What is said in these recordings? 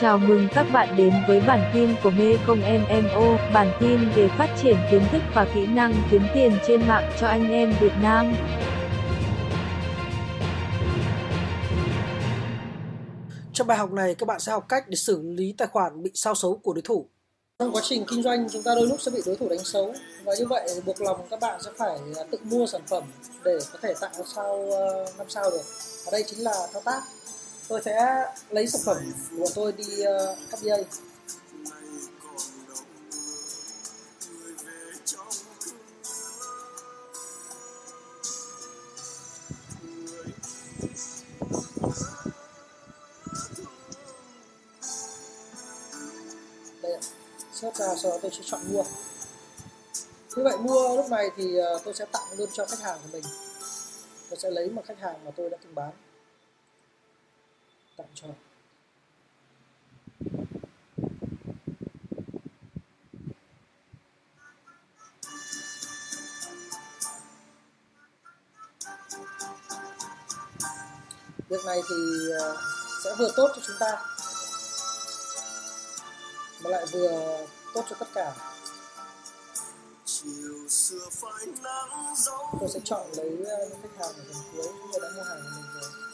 Chào mừng các bạn đến với bản tin của Mê Công MMO, bản tin về phát triển kiến thức và kỹ năng kiếm tiền trên mạng cho anh em Việt Nam. Trong bài học này, các bạn sẽ học cách để xử lý tài khoản bị sao xấu của đối thủ. Trong quá trình kinh doanh, chúng ta đôi lúc sẽ bị đối thủ đánh xấu và như vậy buộc lòng các bạn sẽ phải tự mua sản phẩm để có thể tạo sao năm sao được. Ở đây chính là thao tác tôi sẽ lấy sản phẩm của tôi đi ờ, uh, FBA đây search ra sau đó tôi sẽ chọn mua. Như vậy mua lúc này thì ờ, tôi sẽ tặng luôn cho khách hàng của mình. Tôi sẽ lấy một khách hàng mà tôi đã từng bán tặng cho. Việc này thì ờ, sẽ vừa tốt cho chúng ta mà lại vừa tốt cho tất cả. Tôi sẽ chọn lấy ờ, những khách hàng ở phần cuối những người đã mua hàng của mình rồi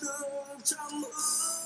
thương đường trăm ước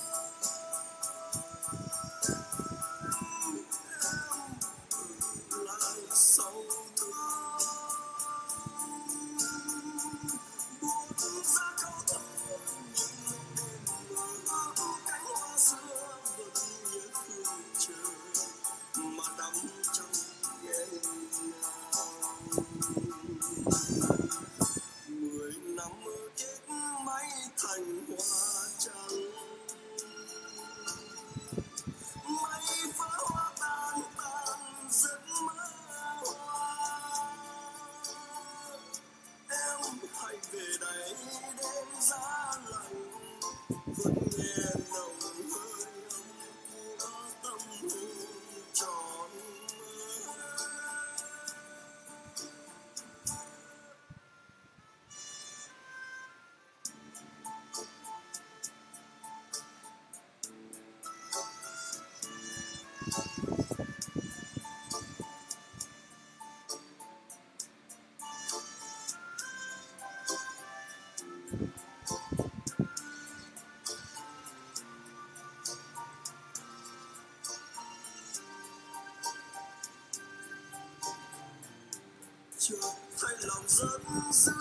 days are long. Chưa thấy lòng rất dữ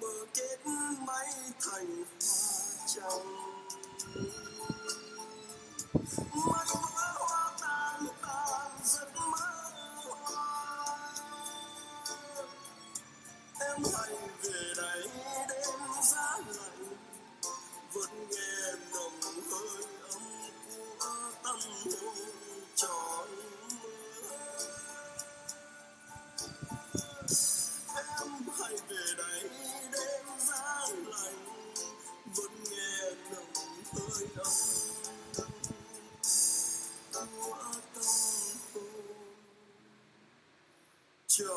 bờ kết mấy thành trăng mắt mơ hoa tan tan giấc mơ em hãy về đây đêm giá lạnh, vẫn nghe nồng hơi ấm của tâm hồn. 就我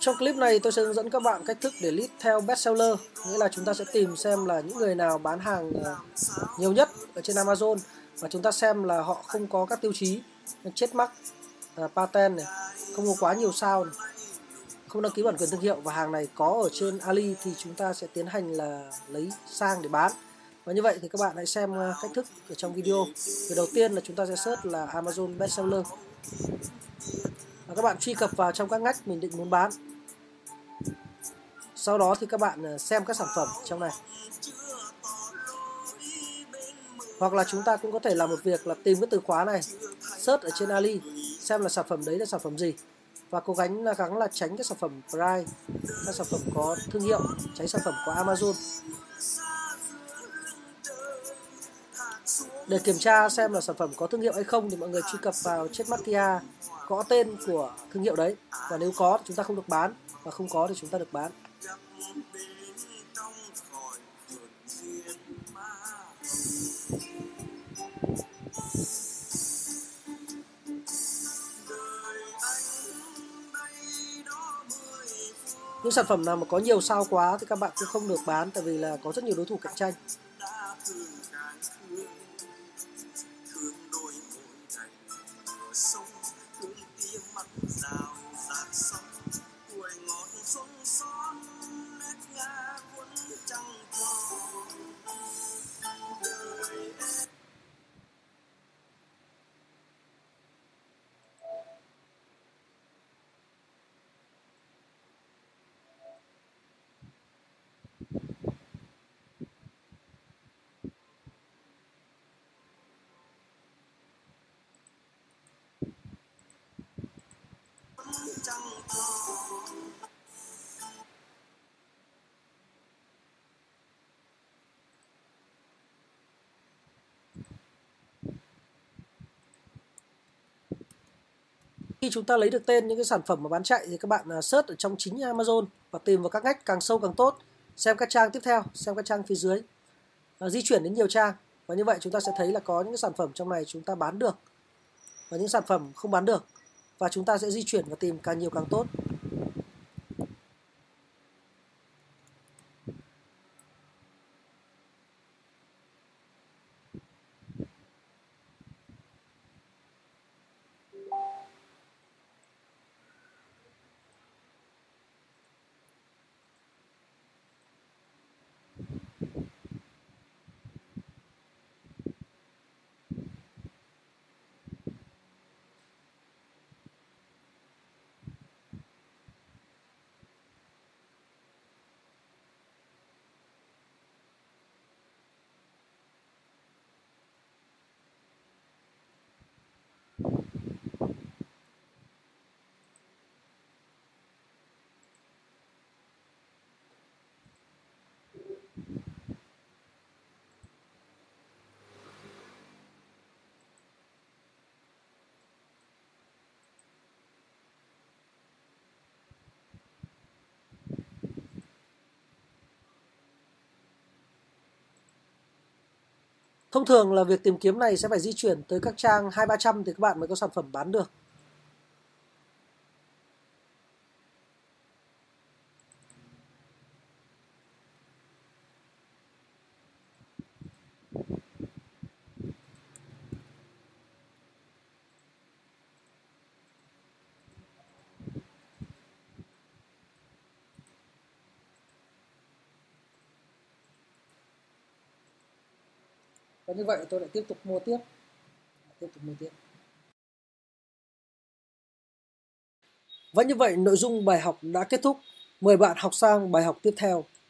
Trong clip này tôi sẽ hướng dẫn các bạn cách thức để list theo bestseller Nghĩa là chúng ta sẽ tìm xem là những người nào bán hàng ờ, nhiều nhất ở trên Amazon Và chúng ta xem là họ không có các tiêu chí chết mắc, ờ, patent này, không có quá nhiều sao này, không đăng ký bản quyền thương hiệu và hàng này có ở trên Ali thì chúng ta sẽ tiến hành là lấy sang để bán. Và như vậy thì các bạn hãy xem ờ, cách thức ở trong video. Thì đầu tiên là chúng ta sẽ search là Amazon bestseller và các bạn truy cập vào trong các ngách mình định muốn bán. Sau đó thì các bạn ờ, xem các sản phẩm trong này. Hoặc là chúng ta cũng có thể làm một việc là tìm cái từ khóa này, search ở trên Ali, xem là sản phẩm đấy là sản phẩm gì. Và cố gắng là gắng là tránh các sản phẩm Prime các sản phẩm có thương hiệu, tránh sản phẩm của Amazon. Để kiểm tra xem là sản phẩm có thương hiệu hay không thì mọi người truy cập vào Chetmakia có tên của thương hiệu đấy. Và nếu có chúng ta không được bán. Và không có thì chúng ta được bán. Những sản phẩm nào mà có nhiều sao quá thì các bạn cũng không được bán, tại vì là có rất nhiều đối thủ cạnh tranh. Khi chúng ta lấy được tên những cái sản phẩm mà bán chạy thì các bạn à, search ở trong chính Amazon và tìm vào các ngách càng sâu càng tốt. Xem các trang tiếp theo, xem các trang phía dưới. À, di chuyển đến nhiều trang và như vậy chúng ta sẽ thấy là có những cái sản phẩm trong này chúng ta bán được và những sản phẩm không bán được và chúng ta sẽ di chuyển và tìm càng nhiều càng tốt. Thông thường là việc tìm kiếm này sẽ phải di chuyển tới các trang 2-300 thì các bạn mới có sản phẩm bán được. Và như vậy tôi lại tiếp tục mua tiếp. Tiếp tục mua tiếp. Và như vậy, nội dung bài học đã kết thúc. Mời bạn học sang bài học tiếp theo.